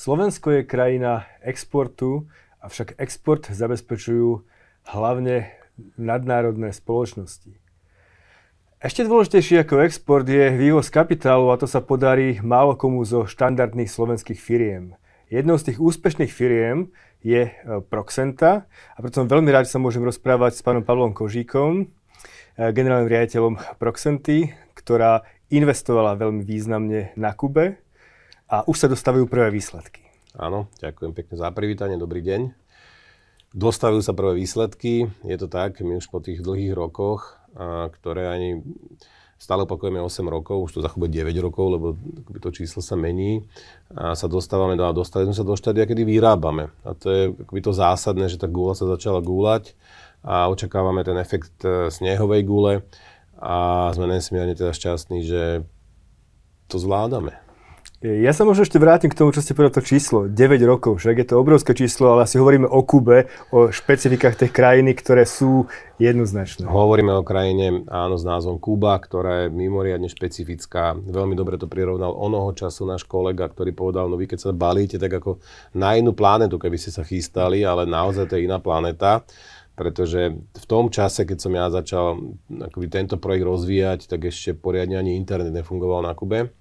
Slovensko je krajina exportu, avšak export zabezpečujú hlavne nadnárodné spoločnosti. Ešte dôležitejší ako export je vývoz kapitálu a to sa podarí málo komu zo štandardných slovenských firiem. Jednou z tých úspešných firiem je e, Proxenta a preto som veľmi rád, že sa môžem rozprávať s pánom Pavlom Kožíkom, generálnym riaditeľom Proxenty, ktorá investovala veľmi významne na Kube a už sa dostavujú prvé výsledky. Áno, ďakujem pekne za privítanie, dobrý deň. Dostavujú sa prvé výsledky, je to tak, my už po tých dlhých rokoch ktoré ani stále opakujeme 8 rokov, už to za 9 rokov, lebo to číslo sa mení a sa dostávame do, a dostali sme sa do štádia, kedy vyrábame. A to je akoby to zásadné, že tá gula sa začala gúľať a očakávame ten efekt e, snehovej gule a sme nesmierne teda šťastní, že to zvládame. Ja sa možno ešte vrátim k tomu, čo ste povedali, to číslo. 9 rokov, však je to obrovské číslo, ale asi hovoríme o Kube, o špecifikách tej krajiny, ktoré sú jednoznačné. Hovoríme o krajine, áno, s názvom Kuba, ktorá je mimoriadne špecifická. Veľmi dobre to prirovnal onoho času náš kolega, ktorý povedal, no vy keď sa balíte, tak ako na inú planetu, keby ste sa chystali, ale naozaj to je iná planeta pretože v tom čase, keď som ja začal akoby tento projekt rozvíjať, tak ešte poriadne ani internet nefungoval na Kube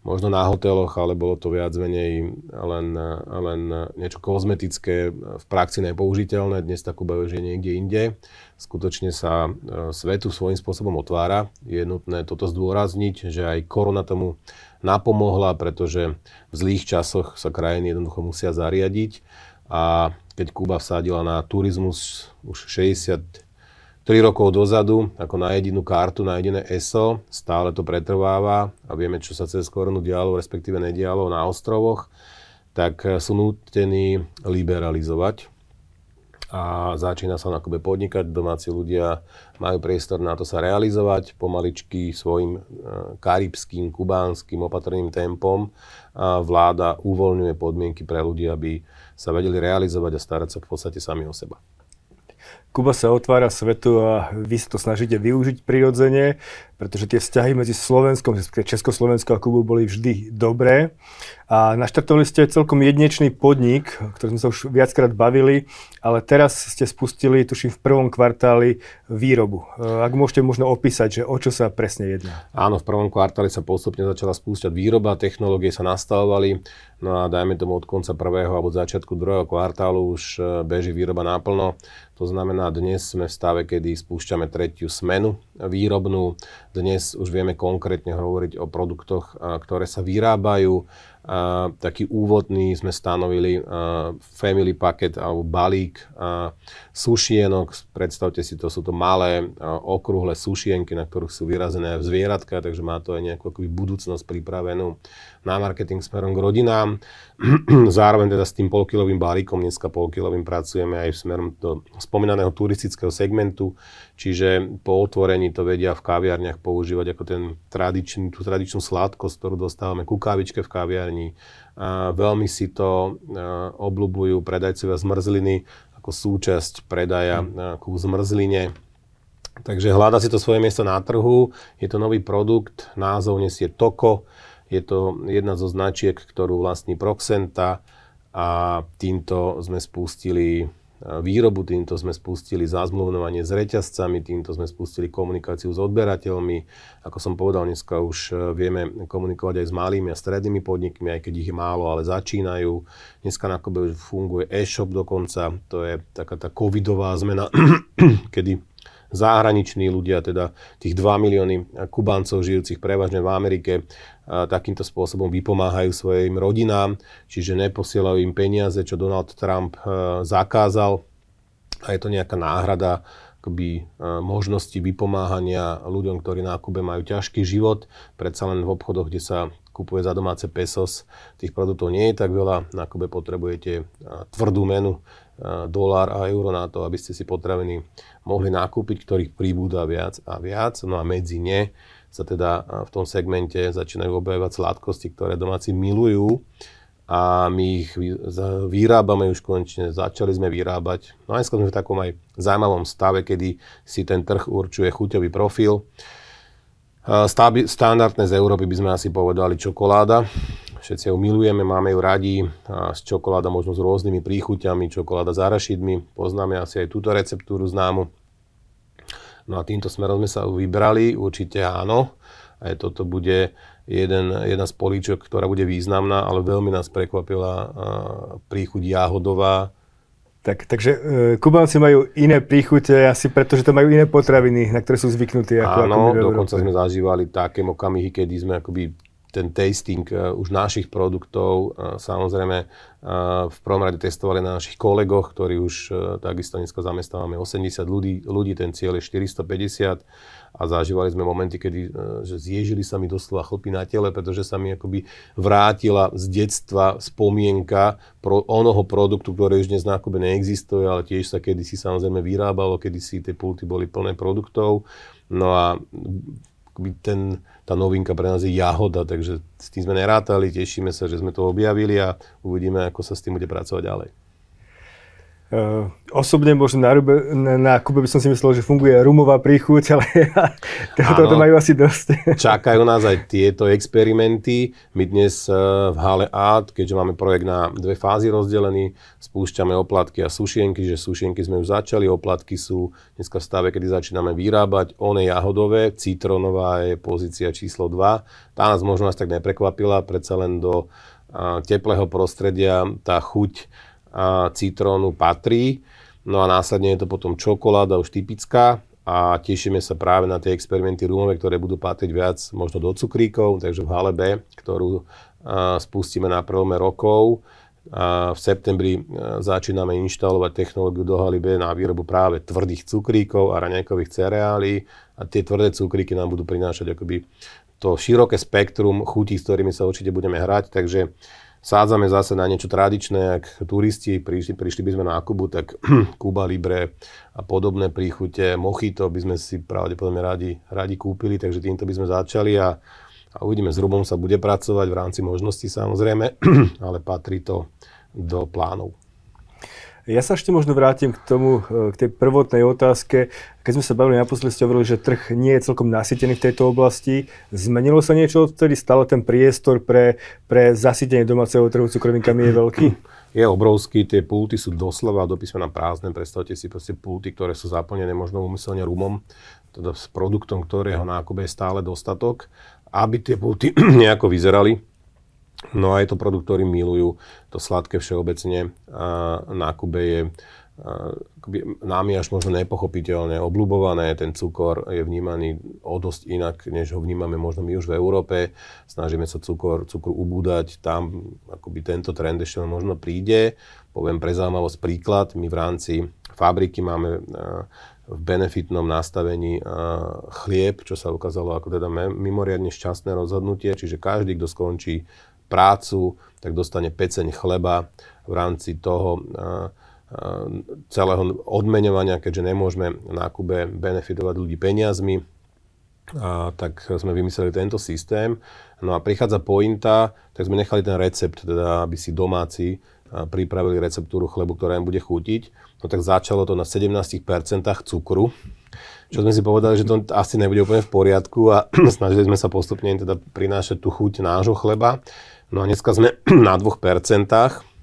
možno na hoteloch, ale bolo to viac menej len, len niečo kozmetické, v praxi nepoužiteľné. Dnes takú Kuba už je niekde inde. Skutočne sa e, svetu svojím spôsobom otvára. Je nutné toto zdôrazniť, že aj korona tomu napomohla, pretože v zlých časoch sa krajiny jednoducho musia zariadiť. A keď Kuba vsádila na turizmus už 60 3 rokov dozadu, ako na jedinú kartu, na jediné ESO, stále to pretrváva a vieme, čo sa cez koronu dialo, respektíve nedialo na ostrovoch, tak sú nútení liberalizovať a začína sa na Kube podnikať, domáci ľudia majú priestor na to sa realizovať pomaličky svojim eh, karibským, kubánskym opatrným tempom a vláda uvoľňuje podmienky pre ľudí, aby sa vedeli realizovať a starať sa v podstate sami o seba. Kuba sa otvára svetu a vy sa to snažíte využiť prirodzene, pretože tie vzťahy medzi Slovenskom, Československou a Kubou boli vždy dobré. A naštartovali ste celkom jedinečný podnik, o ktorom sme sa už viackrát bavili, ale teraz ste spustili, tuším, v prvom kvartáli výrobu. E, ak môžete možno opísať, že o čo sa presne jedná. Áno, v prvom kvartáli sa postupne začala spúšťať výroba, technológie sa nastavovali, no a dajme tomu od konca prvého alebo začiatku druhého kvartálu už e, beží výroba náplno. To znamená, dnes sme v stave, kedy spúšťame tretiu smenu výrobnú. Dnes už vieme konkrétne hovoriť o produktoch, ktoré sa vyrábajú taký úvodný sme stanovili family packet alebo balík sušienok. Predstavte si, to sú to malé okrúhle sušienky, na ktorých sú vyrazené zvieratka, takže má to aj nejakú akoby, budúcnosť pripravenú na marketing smerom k rodinám. Zároveň teda s tým polkilovým balíkom, dneska polkilovým pracujeme aj smerom do spomínaného turistického segmentu, čiže po otvorení to vedia v kaviarniach používať ako ten tradičný, tú tradičnú sladkosť, ktorú dostávame ku kávičke v kaviarni kaviarní. Veľmi si to obľúbujú predajcovia zmrzliny ako súčasť predaja mm. ku zmrzline. Takže hľada si to svoje miesto na trhu, je to nový produkt, názov nesie Toko, je to jedna zo značiek, ktorú vlastní Proxenta a týmto sme spustili výrobu, týmto sme spustili zazmluvňovanie s reťazcami, týmto sme spustili komunikáciu s odberateľmi. Ako som povedal, dneska už e, vieme komunikovať aj s malými a strednými podnikmi, aj keď ich je málo, ale začínajú. Dneska na Kobe funguje e-shop dokonca, to je taká tá covidová zmena, kedy zahraniční ľudia, teda tých 2 milióny Kubáncov žijúcich prevažne v Amerike, takýmto spôsobom vypomáhajú svojim rodinám, čiže neposielajú im peniaze, čo Donald Trump e, zakázal a je to nejaká náhrada akoby, e, možnosti vypomáhania ľuďom, ktorí na Kube majú ťažký život. Predsa len v obchodoch, kde sa kupuje za domáce pesos, tých produktov nie je tak veľa. Na Kube potrebujete e, tvrdú menu, dolár a euro na to, aby ste si potraviny mohli nakúpiť, ktorých príbúda viac a viac. No a medzi ne sa teda v tom segmente začínajú objavovať sladkosti, ktoré domáci milujú a my ich vyrábame už konečne, začali sme vyrábať. No a sme v takom aj zaujímavom stave, kedy si ten trh určuje chuťový profil. Stabi- standardné z Európy by sme asi povedali čokoláda. Všetci ju milujeme, máme ju radi. A z čokoláda možno s rôznymi príchuťami, čokoláda s arašidmi. Poznáme asi aj túto receptúru známu. No a týmto smerom sme sa vybrali, určite áno. Aj toto bude jeden, jedna z políčok, ktorá bude významná, ale veľmi nás prekvapila príchuť jahodová, tak, takže e, Kubánci majú iné príchute asi preto, že to majú iné potraviny, na ktoré sú zvyknutí. Ako, Áno, ako dokonca sme zažívali také okamihy, kedy sme akoby ten tasting uh, už našich produktov, uh, samozrejme uh, v prvom rade testovali na našich kolegoch, ktorí už takisto dneska zamestnávame 80 ľudí, ľudí, ten cieľ je 450 a zažívali sme momenty, kedy že zježili sa mi doslova chlpy na tele, pretože sa mi akoby vrátila z detstva spomienka pro onoho produktu, ktorý už dnes na neexistuje, ale tiež sa kedysi samozrejme vyrábalo, kedysi tie pulty boli plné produktov. No a ten, tá novinka pre nás je jahoda, takže s tým sme nerátali, tešíme sa, že sme to objavili a uvidíme, ako sa s tým bude pracovať ďalej. Uh, osobne možno na, rube, na, na Kube by som si myslel, že funguje rumová príchuť, ale to, to majú asi dosť. Čakajú nás aj tieto experimenty. My dnes uh, v Hale Art, keďže máme projekt na dve fázy rozdelený, spúšťame oplatky a sušienky, že sušienky sme už začali, oplatky sú dneska v stave, kedy začíname vyrábať. One jahodové, citronová je pozícia číslo 2. Tá nás možno až tak neprekvapila, predsa len do uh, teplého prostredia tá chuť a citrónu patrí. No a následne je to potom čokoláda už typická a tešíme sa práve na tie experimenty rumové, ktoré budú patriť viac možno do cukríkov, takže v Hale B, ktorú spustíme na prvome rokov. A v septembri začíname inštalovať technológiu do Haly B na výrobu práve tvrdých cukríkov a raňajkových cereálií a tie tvrdé cukríky nám budú prinášať akoby to široké spektrum chutí, s ktorými sa určite budeme hrať, takže sádzame zase na niečo tradičné, ak turisti prišli, prišli by sme na Akubu, tak Kuba Libre a podobné príchute, Mochito by sme si pravdepodobne radi, radi kúpili, takže týmto by sme začali a, a uvidíme, s Rubom sa bude pracovať v rámci možností samozrejme, ale patrí to do plánov. Ja sa ešte možno vrátim k tomu, e, k tej prvotnej otázke. Keď sme sa bavili naposledy, ste hovorili, že trh nie je celkom nasýtený v tejto oblasti. Zmenilo sa niečo odtedy? Stále ten priestor pre, pre zasytenie domáceho trhu cukrovinkami je veľký? Je obrovský, tie pulty sú doslova do písmena prázdne. Predstavte si proste pulty, ktoré sú zaplnené možno umyselne rumom, teda s produktom, ktorého nákupe je stále dostatok, aby tie pulty nejako vyzerali No a je to produkt, ktorý milujú. To sladké všeobecne a na Kube je námi až možno nepochopiteľne obľúbované. Ten cukor je vnímaný o dosť inak, než ho vnímame možno my už v Európe. Snažíme sa cukor, cukru ubúdať. Tam akoby tento trend ešte možno príde. Poviem pre zaujímavosť príklad. My v rámci fabriky máme v benefitnom nastavení chlieb, čo sa ukázalo ako teda mimoriadne šťastné rozhodnutie, čiže každý, kto skončí prácu, tak dostane peceň chleba v rámci toho celého odmeňovania, keďže nemôžeme na Kube benefitovať ľudí peniazmi, tak sme vymysleli tento systém. No a prichádza pointa, tak sme nechali ten recept, teda aby si domáci pripravili receptúru chlebu, ktorá im bude chutiť. No tak začalo to na 17% cukru, čo sme si povedali, že to asi nebude úplne v poriadku a snažili sme sa postupne teda prinášať tú chuť nášho chleba. No a dneska sme na 2%,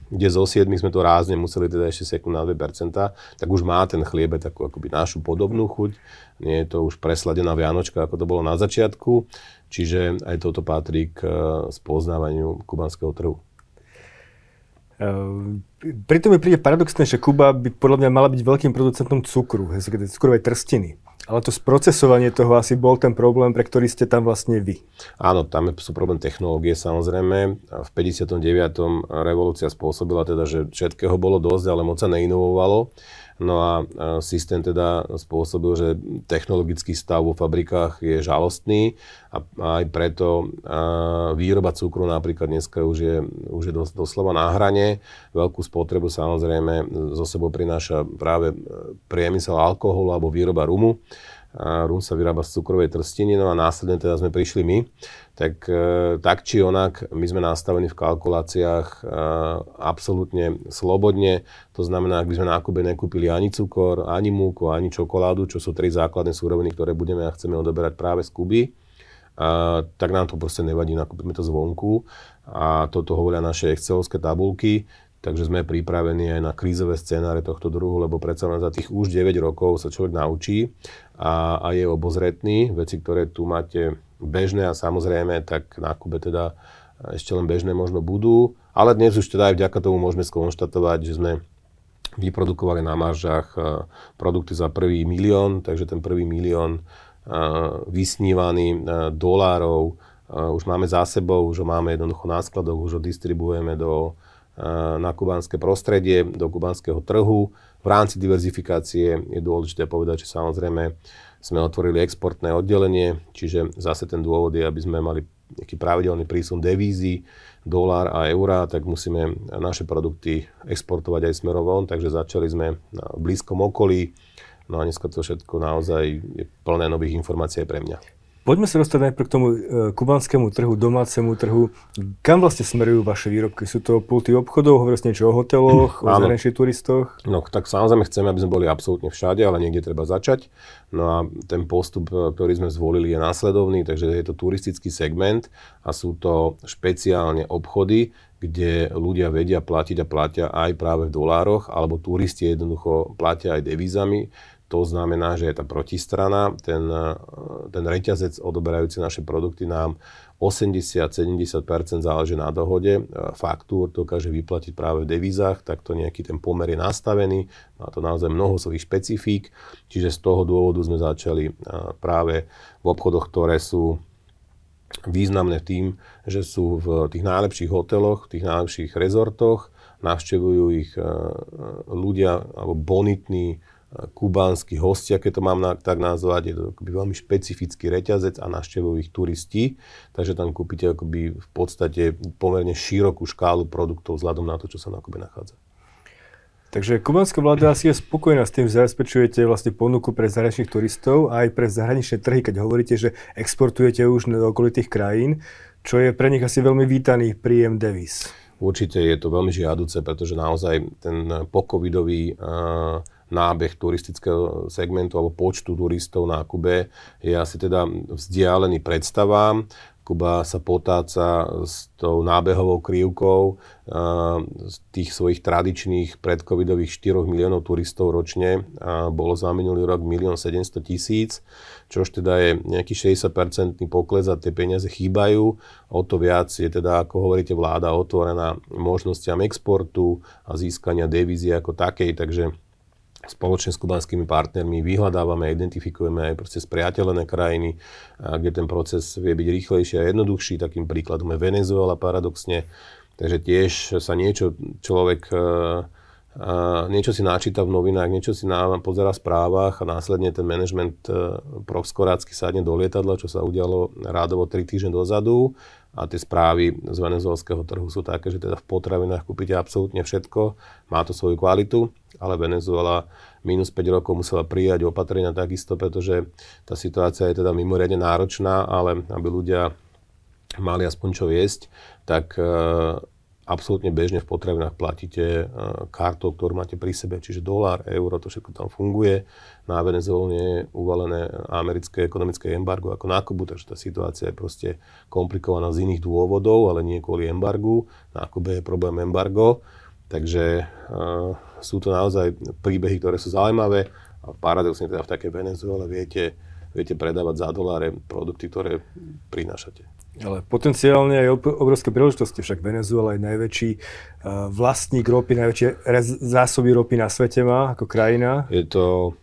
kde zo 7 sme to rázne museli teda ešte seknúť na 2%, tak už má ten chliebe takú akoby našu podobnú chuť. Nie je to už presladená vianočka, ako to bolo na začiatku. Čiže aj toto patrí k eh, spoznávaniu kubanského trhu. Uh, pritom mi príde paradoxné, že Kuba by podľa mňa mala byť veľkým producentom cukru, cukrovej trstiny. Ale to sprocesovanie toho asi bol ten problém, pre ktorý ste tam vlastne vy. Áno, tam sú problém technológie samozrejme. V 59. revolúcia spôsobila teda, že všetkého bolo dosť, ale moc sa neinovovalo. No a systém teda spôsobil, že technologický stav vo fabrikách je žalostný a aj preto výroba cukru napríklad dneska už je, už je doslova na hrane. Veľkú spotrebu samozrejme zo sebou prináša práve priemysel alkoholu alebo výroba rumu. Rum sa vyrába z cukrovej trstiny, no a následne teda sme prišli my. Tak, e, tak či onak, my sme nastavení v kalkuláciách e, absolútne slobodne. To znamená, ak by sme na nákupe nekúpili ani cukor, ani múku, ani čokoládu, čo sú tri základné súroviny, ktoré budeme a chceme odoberať práve z Kuby, a, tak nám to proste nevadí, nakúpime to zvonku a toto hovoria naše excelovské tabulky. Takže sme pripravení aj na krízové scenáre tohto druhu, lebo predsa len za tých už 9 rokov sa človek naučí a, a je obozretný. Veci, ktoré tu máte bežné a samozrejme, tak na Kube teda ešte len bežné možno budú. Ale dnes už teda aj vďaka tomu môžeme skonštatovať, že sme vyprodukovali na maržách e, produkty za prvý milión, takže ten prvý milión e, vysnívaný e, dolárov už máme za sebou, už ho máme jednoducho na skladoch, už ho distribuujeme do, na kubanské prostredie, do kubanského trhu. V rámci diverzifikácie je dôležité povedať, že samozrejme sme otvorili exportné oddelenie, čiže zase ten dôvod je, aby sme mali nejaký pravidelný prísun devízy, dolár a eurá, tak musíme naše produkty exportovať aj smerom von, takže začali sme na blízkom okolí, no a dneska to všetko naozaj je plné nových informácií aj pre mňa. Poďme sa dostať najprv k tomu e, kubanskému trhu, domácemu trhu. Kam vlastne smerujú vaše výrobky? Sú to pulty obchodov, hovorí niečo o hoteloch, o zahraničných turistoch? No tak samozrejme chceme, aby sme boli absolútne všade, ale niekde treba začať. No a ten postup, e, ktorý sme zvolili, je následovný, takže je to turistický segment a sú to špeciálne obchody, kde ľudia vedia platiť a platia aj práve v dolároch, alebo turisti jednoducho platia aj devízami. To znamená, že je tá protistrana, ten, eh, ten reťazec odoberajúci naše produkty nám 80-70% záleží na dohode. Eh, faktúr dokáže vyplatiť práve v devízach, tak to nejaký ten pomer je nastavený. Má to naozaj mnoho svojich špecifík, čiže z toho dôvodu sme začali eh, práve v obchodoch, ktoré sú významné tým, že sú v tých najlepších hoteloch, v tých najlepších rezortoch, navštevujú ich ľudia alebo bonitní kubánsky hostia, keď to mám na, tak nazvať, je to akoby veľmi špecifický reťazec a návštevujú ich turisti, takže tam kúpite akoby v podstate pomerne širokú škálu produktov vzhľadom na to, čo sa na Kube nachádza. Takže kubánska vláda asi je spokojná s tým, že zabezpečujete vlastne ponuku pre zahraničných turistov a aj pre zahraničné trhy, keď hovoríte, že exportujete už do okolitých krajín, čo je pre nich asi veľmi vítaný príjem devis. Určite je to veľmi žiaduce, pretože naozaj ten pokovidový uh, nábeh turistického segmentu alebo počtu turistov na Kube je asi teda vzdialený predstavám. Kuba sa potáca s tou nábehovou krivkou z tých svojich tradičných predcovidových 4 miliónov turistov ročne. A bolo za minulý rok 1 700 tisíc, čo teda je nejaký 60-percentný pokles a tie peniaze chýbajú. O to viac je teda, ako hovoríte, vláda otvorená možnostiam exportu a získania devízie ako takej, takže spoločne s kubanskými partnermi vyhľadávame a identifikujeme aj proste spriateľené krajiny, kde ten proces vie byť rýchlejší a jednoduchší. Takým príkladom je Venezuela paradoxne. Takže tiež sa niečo človek niečo si načíta v novinách, niečo si na, pozera v správach a následne ten management uh, proskorácky sadne do lietadla, čo sa udialo rádovo 3 týždne dozadu a tie správy z venezuelského trhu sú také, že teda v potravinách kúpite absolútne všetko, má to svoju kvalitu, ale Venezuela minus 5 rokov musela prijať opatrenia takisto, pretože tá situácia je teda mimoriadne náročná, ale aby ľudia mali aspoň čo jesť, tak uh, absolútne bežne v potravinách platíte kartou, ktorú máte pri sebe, čiže dolár, euro, to všetko tam funguje. Na Venezuelu je uvalené americké ekonomické embargo ako nákupu, takže tá situácia je proste komplikovaná z iných dôvodov, ale nie kvôli embargu. Na Kube je problém embargo, takže uh, sú to naozaj príbehy, ktoré sú zaujímavé a paradoxne teda v takej Venezuele viete, viete predávať za doláre produkty, ktoré prinášate. Ale potenciálne aj obrovské príležitosti, však Venezuela je najväčší uh, vlastník ropy, najväčšie zásoby ropy na svete má ako krajina. Je to,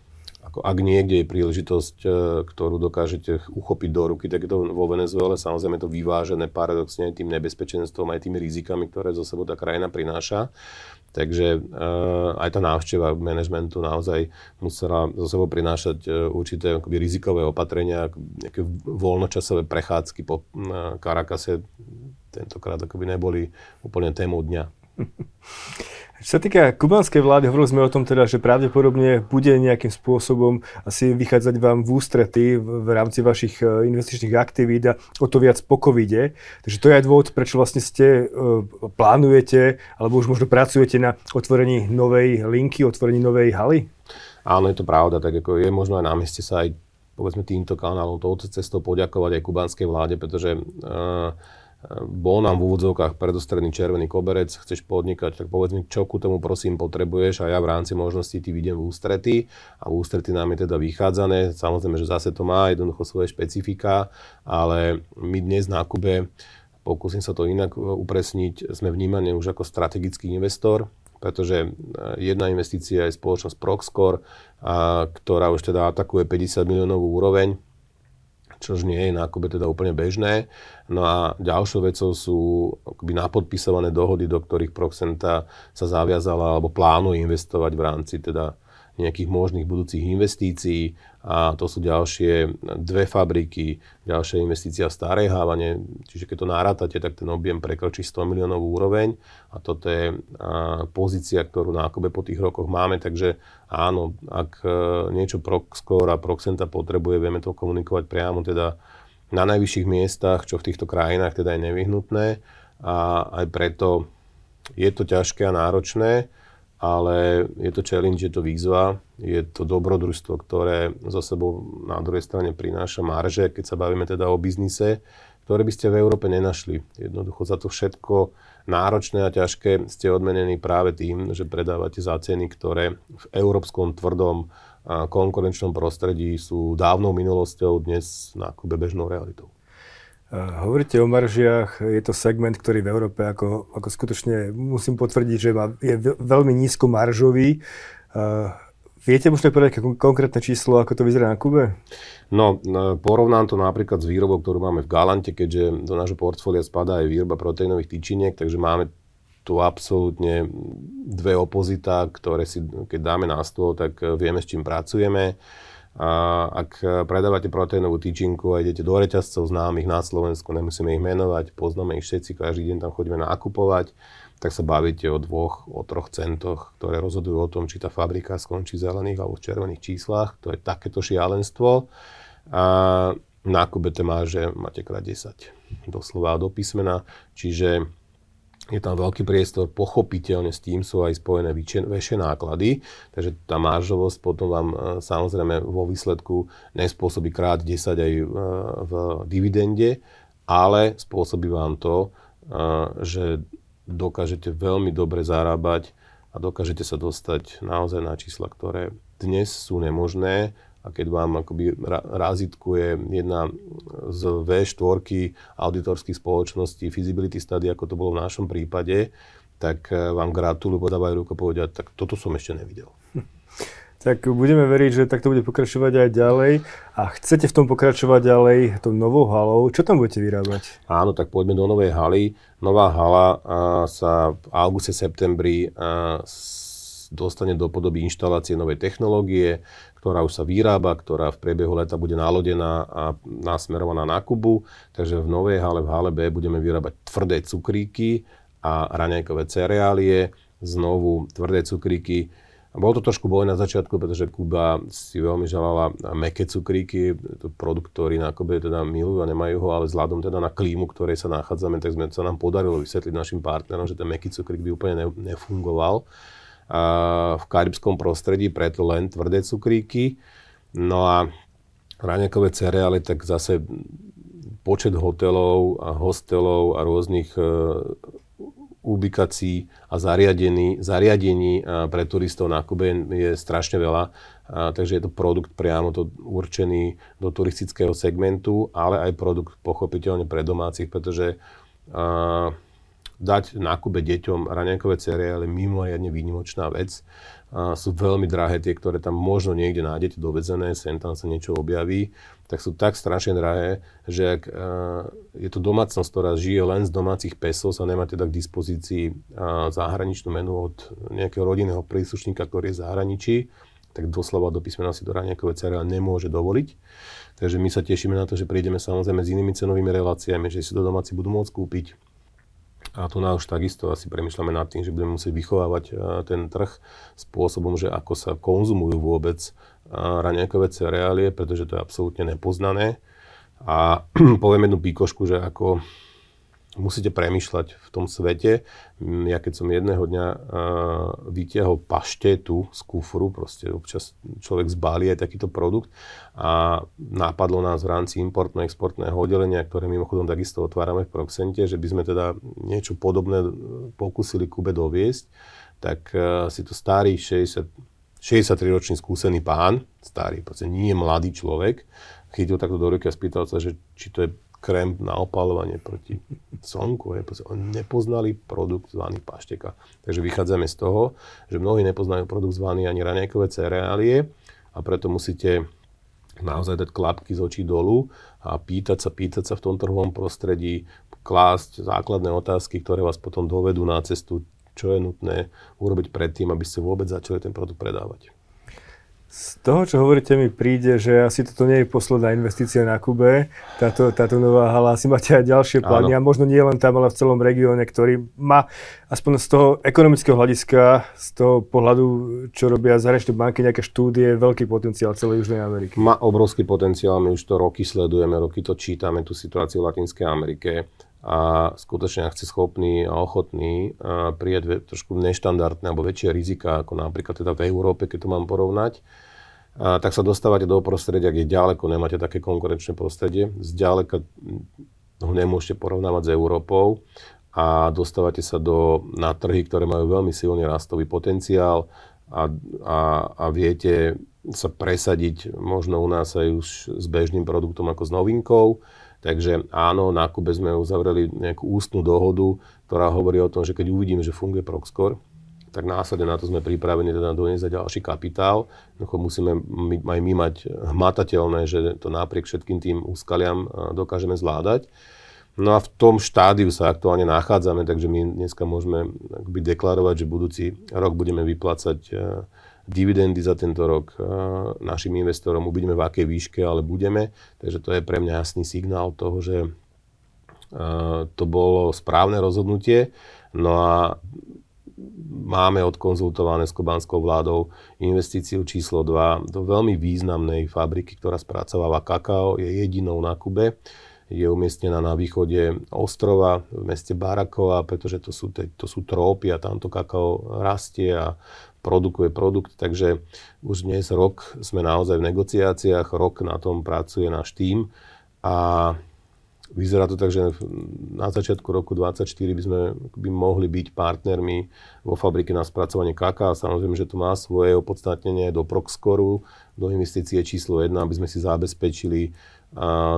ako ak niekde je príležitosť, uh, ktorú dokážete uchopiť do ruky, tak je to vo Venezuele. Samozrejme je to vyvážené paradoxne aj tým nebezpečenstvom, aj tými rizikami, ktoré zo sebou tá krajina prináša. Takže uh, aj tá návšteva manažmentu naozaj musela zo sebou prinášať uh, určité akoby, rizikové opatrenia, nejaké voľnočasové prechádzky po Karakase tentokrát akoby neboli úplne témou dňa. Čo sa týka kubanskej vlády, hovorili sme o tom teda, že pravdepodobne bude nejakým spôsobom asi vychádzať vám v ústrety v rámci vašich e, investičných aktivít a o to viac po covide. Takže to je aj dôvod, prečo vlastne ste, e, plánujete, alebo už možno pracujete na otvorení novej linky, otvorení novej haly? Áno, je to pravda, tak ako je možno aj na mieste sa aj povedzme týmto kanálom, touto cestou poďakovať aj kubanskej vláde, pretože uh, bol nám v úvodzovkách predostredný červený koberec, chceš podnikať, tak povedz mi, čo ku tomu prosím potrebuješ a ja v rámci možností ti vidím v ústrety a v ústrety nám je teda vychádzané. Samozrejme, že zase to má jednoducho svoje špecifika, ale my dnes na Kube, pokúsim sa to inak upresniť, sme vnímaní už ako strategický investor, pretože jedna investícia je spoločnosť Proxcore, ktorá už teda atakuje 50 miliónovú úroveň čož nie je na Kube teda úplne bežné. No a ďalšou vecou sú akoby napodpisované dohody, do ktorých Proxenta sa zaviazala alebo plánuje investovať v rámci teda nejakých možných budúcich investícií a to sú ďalšie dve fabriky, ďalšia investícia v Starej Hávane, čiže keď to náratate, tak ten objem prekročí 100 miliónovú úroveň. A toto je pozícia, ktorú na po tých rokoch máme, takže áno, ak e, niečo Proxcore a Proxenta potrebuje, vieme to komunikovať priamo teda na najvyšších miestach, čo v týchto krajinách teda je nevyhnutné. A aj preto je to ťažké a náročné, ale je to challenge, je to výzva, je to dobrodružstvo, ktoré za sebou na druhej strane prináša marže, keď sa bavíme teda o biznise, ktoré by ste v Európe nenašli. Jednoducho za to všetko náročné a ťažké ste odmenení práve tým, že predávate za ceny, ktoré v európskom tvrdom konkurenčnom prostredí sú dávnou minulosťou, dnes na bežnou realitou. Hovoríte o maržiach, je to segment, ktorý v Európe ako, ako skutočne musím potvrdiť, že je veľmi nízko maržový. Viete možno povedať konkrétne číslo, ako to vyzerá na Kube? No, porovnám to napríklad s výrobou, ktorú máme v Galante, keďže do nášho portfólia spadá aj výroba proteínových tyčiniek, takže máme tu absolútne dve opozita, ktoré si, keď dáme na stôl, tak vieme, s čím pracujeme. A ak predávate proteínovú tyčinku a idete do reťazcov známych na Slovensku, nemusíme ich menovať, poznáme ich všetci, každý deň tam chodíme nakupovať, tak sa bavíte o dvoch, o troch centoch, ktoré rozhodujú o tom, či tá fabrika skončí v zelených alebo v červených číslach. To je takéto šialenstvo. A na Kubete že máte krát 10. Doslova do písmena. Čiže je tam veľký priestor, pochopiteľne s tým sú aj spojené väčšie náklady, takže tá maržovosť potom vám e, samozrejme vo výsledku nespôsobí krát 10 aj e, v dividende, ale spôsobí vám to, e, že dokážete veľmi dobre zarábať a dokážete sa dostať naozaj na čísla, ktoré dnes sú nemožné a keď vám akoby razitkuje jedna z V4 auditorských spoločností feasibility study, ako to bolo v našom prípade, tak eh, vám gratulujú, podávajú ruku a povedia, tak toto som ešte nevidel. Tak budeme veriť, že takto bude pokračovať aj ďalej. A chcete v tom pokračovať ďalej tou novou halou. Čo tam budete vyrábať? Áno, tak poďme do novej haly. Nová hala sa v auguste, septembri dostane do podoby inštalácie novej technológie, ktorá už sa vyrába, ktorá v priebehu leta bude nalodená a nasmerovaná na Kubu. Takže v novej hale, v hale B budeme vyrábať tvrdé cukríky a raňajkové cereálie, znovu tvrdé cukríky. Bol to trošku boj na začiatku, pretože Kuba si veľmi želala meké cukríky, to produkt, ktorý na Kube teda milujú a nemajú ho, ale vzhľadom teda na klímu, ktorej sa nachádzame, tak sme, sa nám podarilo vysvetliť našim partnerom, že ten meký cukrík by úplne nefungoval v karibskom prostredí, preto len tvrdé cukríky. No a raňakové cereály, tak zase počet hotelov a hostelov a rôznych e, ubikácií a zariadení, zariadení e, pre turistov na Kube je strašne veľa. A, takže je to produkt priamo to určený do turistického segmentu, ale aj produkt pochopiteľne pre domácich, pretože a, dať nákupe deťom raňajkové cereály mimoriadne výnimočná vec. A sú veľmi drahé tie, ktoré tam možno niekde nájdete dovedzené, sem tam sa niečo objaví, tak sú tak strašne drahé, že ak uh, je to domácnosť, ktorá žije len z domácich pesos a nemá teda k dispozícii uh, zahraničnú menu od nejakého rodinného príslušníka, ktorý je v zahraničí, tak doslova do písmena si to raňajkové cereály nemôže dovoliť. Takže my sa tešíme na to, že prídeme samozrejme s inými cenovými reláciami, že si to domáci budú môcť kúpiť a tu na už takisto asi premyšľame nad tým, že budeme musieť vychovávať ten trh spôsobom, že ako sa konzumujú vôbec raňajkové cereálie, pretože to je absolútne nepoznané. A poviem jednu píkošku, že ako musíte premyšľať v tom svete. Mm, ja keď som jedného dňa uh, vytiahol paštetu z kufru, proste občas človek zbalí aj takýto produkt a napadlo nás v rámci importno-exportného oddelenia, ktoré mimochodom takisto otvárame v Proxente, že by sme teda niečo podobné pokúsili Kube doviesť, tak uh, si to starý 60, 63-ročný skúsený pán, starý, proste nie mladý človek, chytil takto do ruky a spýtal sa, že či to je krém na opalovanie proti slnku. Oni nepoznali produkt zvaný pašteka. Takže vychádzame z toho, že mnohí nepoznajú produkt zvaný ani raňajkové cereálie a preto musíte naozaj dať klapky z očí dolu a pýtať sa, pýtať sa v tom trhovom prostredí, klásť základné otázky, ktoré vás potom dovedú na cestu, čo je nutné urobiť predtým, aby ste vôbec začali ten produkt predávať. Z toho, čo hovoríte, mi príde, že asi toto nie je posledná investícia na Kube, táto, táto nová hala, asi máte aj ďalšie plány. A možno nie len tam, ale v celom regióne, ktorý má aspoň z toho ekonomického hľadiska, z toho pohľadu, čo robia zahraničné banky, nejaké štúdie, veľký potenciál celej Južnej Ameriky. Má obrovský potenciál, my už to roky sledujeme, roky to čítame, tú situáciu v Latinskej Amerike a skutočne ak ste schopní a ochotní prijať trošku neštandardné alebo väčšie rizika, ako napríklad teda v Európe, keď to mám porovnať, a tak sa dostávate do prostredia, kde ďaleko nemáte také konkurenčné prostredie. Zďaleka ho nemôžete porovnávať s Európou a dostávate sa do, na trhy, ktoré majú veľmi silný rastový potenciál a, a, a viete sa presadiť možno u nás aj už s bežným produktom ako s novinkou. Takže áno, na Kube sme uzavreli nejakú ústnu dohodu, ktorá hovorí o tom, že keď uvidíme, že funguje Proxcore, tak následne na to sme pripravení teda doniesť ďalší kapitál. Jednoducho musíme my, aj my mať hmatateľné, že to napriek všetkým tým úskaliam dokážeme zvládať. No a v tom štádiu sa aktuálne nachádzame, takže my dneska môžeme deklarovať, že budúci rok budeme vyplácať e, dividendy za tento rok e, našim investorom. Uvidíme v akej výške, ale budeme. Takže to je pre mňa jasný signál toho, že e, to bolo správne rozhodnutie. No a máme odkonzultované s kubánskou vládou investíciu číslo 2 do veľmi významnej fabriky, ktorá spracováva kakao, je jedinou na Kube. Je umiestnená na východe ostrova v meste Barakoa, pretože to sú, to sú trópy a tamto kakao rastie a produkuje produkt, takže už dnes rok sme naozaj v negociáciách, rok na tom pracuje náš tým a Vyzerá to tak, že na začiatku roku 2024 by sme by mohli byť partnermi vo fabrike na spracovanie kaká. Samozrejme, že to má svoje opodstatnenie do Proxcoru, do investície číslo 1, aby sme si zabezpečili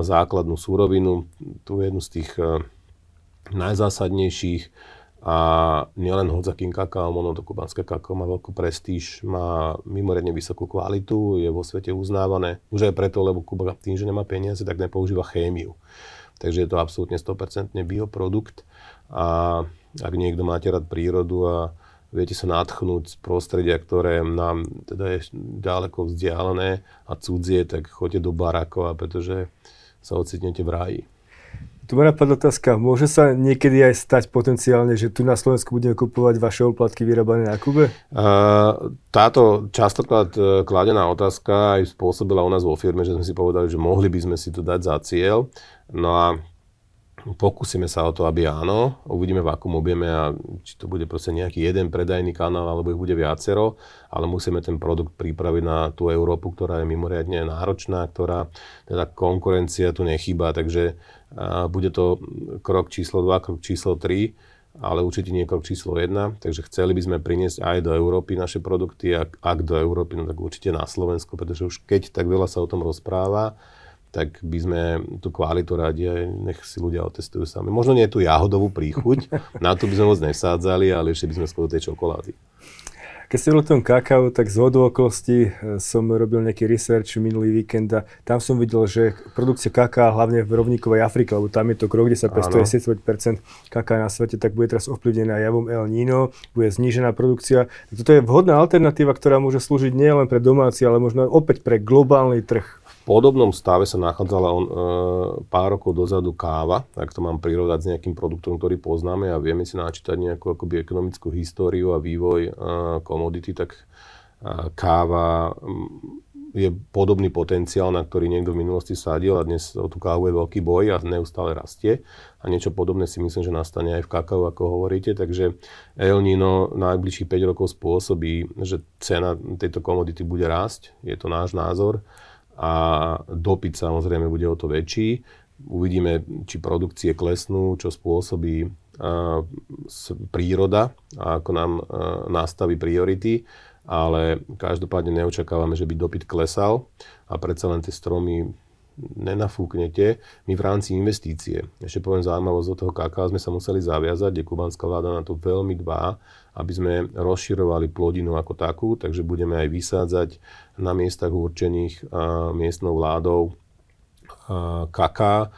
základnú súrovinu, tú jednu z tých a, najzásadnejších a nielen hodzakým kakao, ono to kubanské kakao má veľkú prestíž, má mimoriadne vysokú kvalitu, je vo svete uznávané. Už aj preto, lebo Kuba tým, že nemá peniaze, tak nepoužíva chémiu. Takže je to absolútne 100% bioprodukt a ak niekto máte rád prírodu a viete sa nadchnúť z prostredia, ktoré nám teda je ďaleko vzdialené a cudzie, tak choďte do Barakova, pretože sa ocitnete v ráji. Tu ma napadla otázka, môže sa niekedy aj stať potenciálne, že tu na Slovensku budeme kupovať vaše oplatky vyrábané na Kube? Táto častokrát e, kladená otázka aj spôsobila u nás vo firme, že sme si povedali, že mohli by sme si to dať za cieľ. No a pokúsime sa o to, aby áno, uvidíme v akom objeme a či to bude proste nejaký jeden predajný kanál, alebo ich bude viacero, ale musíme ten produkt pripraviť na tú Európu, ktorá je mimoriadne náročná, ktorá teda konkurencia tu nechýba, takže a bude to krok číslo 2, krok číslo 3, ale určite nie krok číslo 1, takže chceli by sme priniesť aj do Európy naše produkty, ak, ak do Európy, no tak určite na Slovensku, pretože už keď tak veľa sa o tom rozpráva, tak by sme tú kvalitu radi aj nech si ľudia otestujú sami. Možno nie tú jahodovú príchuť, na to by sme moc nesádzali, ale ešte by sme skôr tej čokolády. Keď ste o tom kakao, tak z okolností e, som robil nejaký research minulý víkend a tam som videl, že produkcia kaká hlavne v rovníkovej Afrike, lebo tam je to krok, kde sa pestuje 70% kaká na svete, tak bude teraz ovplyvnená javom El Nino, bude znížená produkcia. Toto je vhodná alternatíva, ktorá môže slúžiť nielen pre domáci, ale možno opäť pre globálny trh podobnom stave sa nachádzala on, e, pár rokov dozadu káva, ak to mám prirovnať s nejakým produktom, ktorý poznáme a vieme si načítať nejakú akoby ekonomickú históriu a vývoj e, komodity, tak e, káva je podobný potenciál, na ktorý niekto v minulosti sadil a dnes o tú kávu je veľký boj a neustále rastie. A niečo podobné si myslím, že nastane aj v kakao, ako hovoríte. Takže El Nino najbližších 5 rokov spôsobí, že cena tejto komodity bude rásť. Je to náš názor. A dopyt samozrejme bude o to väčší. Uvidíme, či produkcie klesnú, čo spôsobí príroda a ako nám nastaví priority ale každopádne neočakávame, že by dopyt klesal a predsa len tie stromy nenafúknete. My v rámci investície, ešte poviem zaujímavosť do toho kaká, sme sa museli zaviazať, kde kubanská vláda na to veľmi dbá, aby sme rozširovali plodinu ako takú, takže budeme aj vysádzať na miestach určených miestnou vládou kaká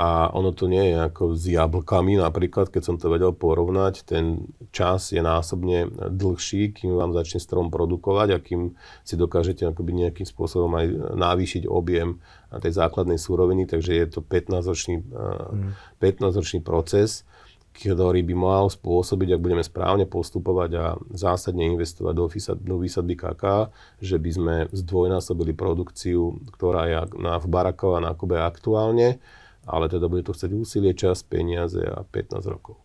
a ono to nie je ako s jablkami napríklad, keď som to vedel porovnať, ten čas je násobne dlhší, kým vám začne strom produkovať a kým si dokážete akoby nejakým spôsobom aj navýšiť objem tej základnej súroviny, takže je to 15-ročný, mm. 15-ročný proces, ktorý by mal spôsobiť, ak budeme správne postupovať a zásadne investovať do, výsad, do výsadby kaká, že by sme zdvojnásobili produkciu, ktorá je na, v Barakova na Kube aktuálne ale teda bude to chcieť úsilie, čas, peniaze a 15 rokov.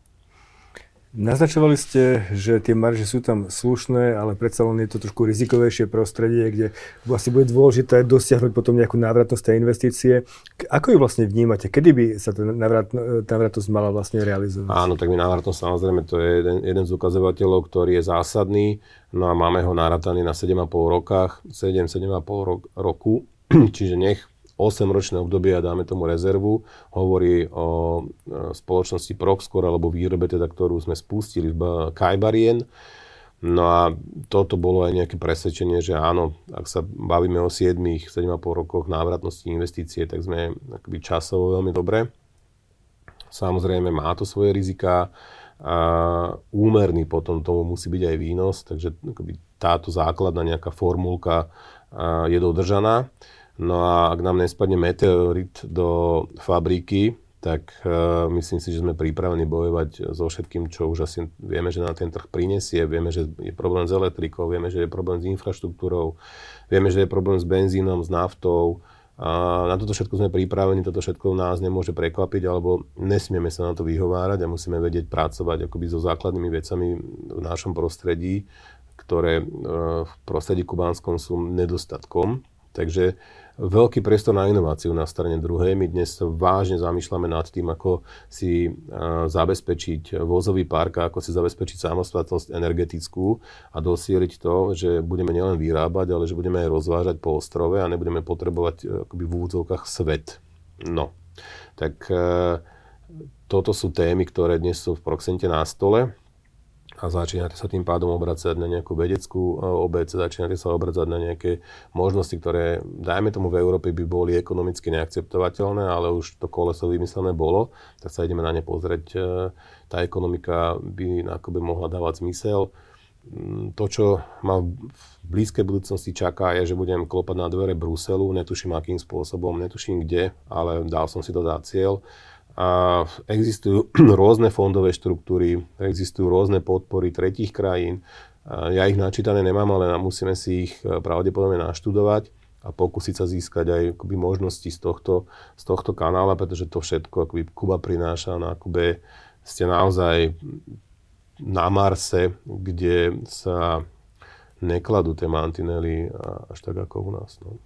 Naznačovali ste, že tie marže sú tam slušné, ale predsa len je to trošku rizikovejšie prostredie, kde vlastne bude dôležité dosiahnuť potom nejakú návratnosť tej investície. Ako ju vlastne vnímate? Kedy by sa tá návrat, návratnosť mala vlastne realizovať? Áno, tak my návratnosť samozrejme to je jeden, jeden z ukazovateľov, ktorý je zásadný. No a máme ho narataný na 7,5 rokách, 7-7,5 roku, čiže nech 8-ročné obdobie a dáme tomu rezervu, hovorí o e, spoločnosti Proxcore alebo výrobe, teda, ktorú sme spustili v Kajbarien. No a toto bolo aj nejaké presvedčenie, že áno, ak sa bavíme o 7, 7,5 rokoch návratnosti investície, tak sme akoby časovo veľmi dobre. Samozrejme má to svoje rizika a úmerný potom tomu musí byť aj výnos, takže akoby táto základná nejaká formulka je dodržaná. No a ak nám nespadne meteorit do fabriky, tak uh, myslím si, že sme pripravení bojovať so všetkým, čo už asi vieme, že na ten trh prinesie. Vieme, že je problém s elektrikou, vieme, že je problém s infraštruktúrou, vieme, že je problém s benzínom, s naftou. A na toto všetko sme pripravení, toto všetko nás nemôže prekvapiť, alebo nesmieme sa na to vyhovárať a musíme vedieť pracovať akoby so základnými vecami v našom prostredí, ktoré uh, v prostredí kubánskom sú nedostatkom. Takže veľký priestor na inováciu na strane druhej. My dnes vážne zamýšľame nad tým, ako si zabezpečiť vozový park a ako si zabezpečiť samostatnosť energetickú a dosieliť to, že budeme nielen vyrábať, ale že budeme aj rozvážať po ostrove a nebudeme potrebovať e, akoby v úvodzovkách svet. No, tak e, toto sú témy, ktoré dnes sú v Proxente na stole a začínate sa tým pádom obracať na nejakú vedeckú e, obec, začínate sa obracať na nejaké možnosti, ktoré, dajme tomu v Európe, by boli ekonomicky neakceptovateľné, ale už to koleso vymyslené bolo, tak sa ideme na ne pozrieť. E, tá ekonomika by by mohla dávať zmysel. Mm, to, čo ma v blízkej budúcnosti čaká, je, že budem klopať na dvere Bruselu, netuším akým spôsobom, netuším kde, ale dal som si to dať cieľ a existujú rôzne fondové štruktúry, existujú rôzne podpory tretích krajín. Ja ich načítané nemám, ale musíme si ich e, pravdepodobne naštudovať a pokúsiť sa získať aj akoby, možnosti z tohto, z tohto kanála, pretože to všetko akoby, Kuba prináša na Kube. Ste naozaj na Marse, kde sa nekladú tie mantinely až tak ako u nás. No.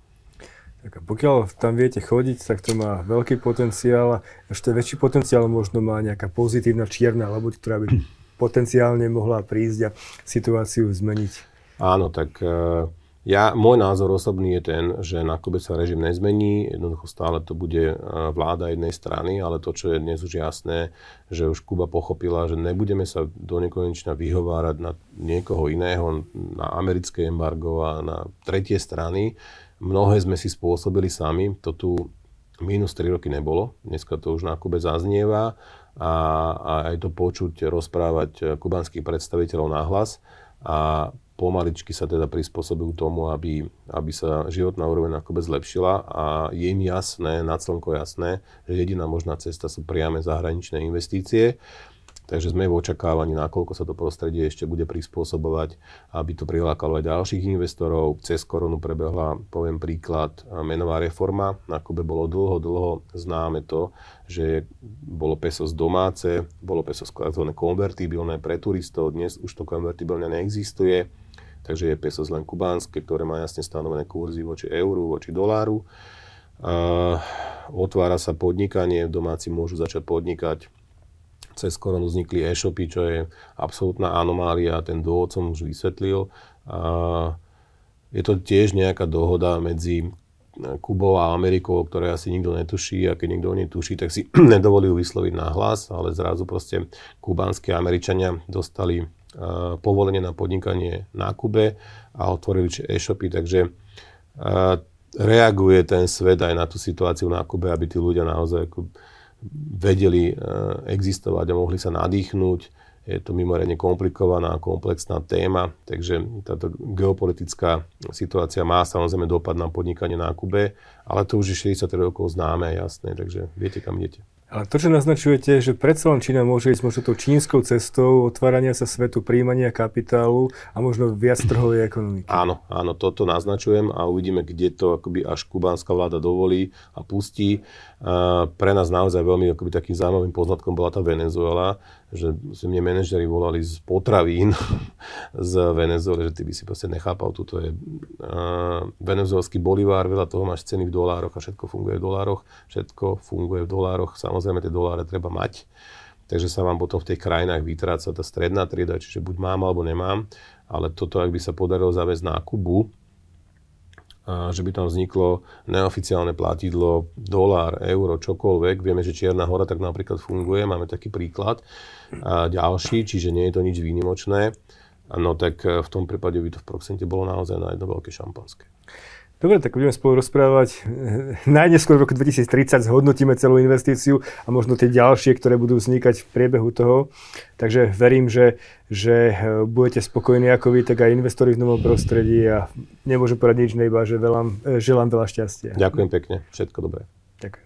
Tak a pokiaľ tam viete chodiť, tak to má veľký potenciál a ešte väčší potenciál možno má nejaká pozitívna čierna lobuť, ktorá by potenciálne mohla prísť a situáciu zmeniť. Áno, tak e, ja, môj názor osobný je ten, že na Kube sa režim nezmení, jednoducho stále to bude e, vláda jednej strany, ale to, čo je dnes už jasné, že už Kuba pochopila, že nebudeme sa do nekonečna vyhovárať na niekoho iného, na americké embargo a na tretie strany, Mnohé sme si spôsobili sami, to tu minus 3 roky nebolo, dneska to už na Kube zaznieva a, a aj to počuť rozprávať kubanských predstaviteľov nahlas a pomaličky sa teda prispôsobujú tomu, aby, aby sa životná úroveň na Kube zlepšila a je im jasné, na slnko jasné, že jediná možná cesta sú priame zahraničné investície. Takže sme v očakávaní, nakoľko sa to prostredie ešte bude prispôsobovať, aby to prilákalo aj ďalších investorov. Cez koronu prebehla, poviem príklad, menová reforma. Na Kube bolo dlho, dlho známe to, že bolo pesos domáce, bolo pesos konvertibilné pre turistov. Dnes už to konvertibilne neexistuje, takže je pesos len kubánske, ktoré má jasne stanovené kurzy voči euru, voči doláru. Uh, otvára sa podnikanie, domáci môžu začať podnikať cez koronu vznikli e-shopy, čo je absolútna anomália, ten dôvod som už vysvetlil. A je to tiež nejaká dohoda medzi Kubou a Amerikou, ktoré asi nikto netuší a keď niekto o nej tuší, tak si nedovolí vysloviť na hlas, ale zrazu proste kubánske Američania dostali povolenie na podnikanie na Kube a otvorili e-shopy, takže reaguje ten svet aj na tú situáciu na Kube, aby tí ľudia naozaj ako, vedeli eh, existovať a mohli sa nadýchnúť. Je to mimoriadne komplikovaná, komplexná téma, takže táto geopolitická situácia má samozrejme dopad na podnikanie na Kube, ale to už je 60 rokov známe a jasné, takže viete, kam idete. Ale to, čo naznačujete, že predsa len Čína môže ísť možno tou čínskou cestou otvárania sa svetu, príjmania kapitálu a možno viac trhovej ekonomiky. Áno, áno, toto naznačujem a uvidíme, kde to akoby až kubánska vláda dovolí a pustí. A pre nás naozaj veľmi akoby takým zaujímavým poznatkom bola tá Venezuela, že si mne manažeri volali z potravín z Venezuely, že ty by si proste nechápal, tuto je uh, venezuelský bolivár, veľa toho máš ceny v dolároch a všetko funguje v dolároch, všetko funguje v dolároch, samozrejme tie doláre treba mať, takže sa vám potom v tých krajinách vytráca tá stredná trieda, čiže buď mám alebo nemám, ale toto, ak by sa podarilo zaviesť na Kubu, že by tam vzniklo neoficiálne platidlo, dolár, euro, čokoľvek. Vieme, že Čierna hora tak napríklad funguje, máme taký príklad. A ďalší, čiže nie je to nič výnimočné. No tak e, v tom prípade by to v procente bolo naozaj na jedno veľké šampanské. Dobre, tak budeme spolu rozprávať. Najneskôr v roku 2030 zhodnotíme celú investíciu a možno tie ďalšie, ktoré budú vznikať v priebehu toho. Takže verím, že, že eh, budete spokojní ako vy, tak aj investori v novom prostredí a nemôžem povedať nič iba, že veľa, eh, želám veľa šťastia. Ďakujem pekne, všetko dobré. Ďakujem.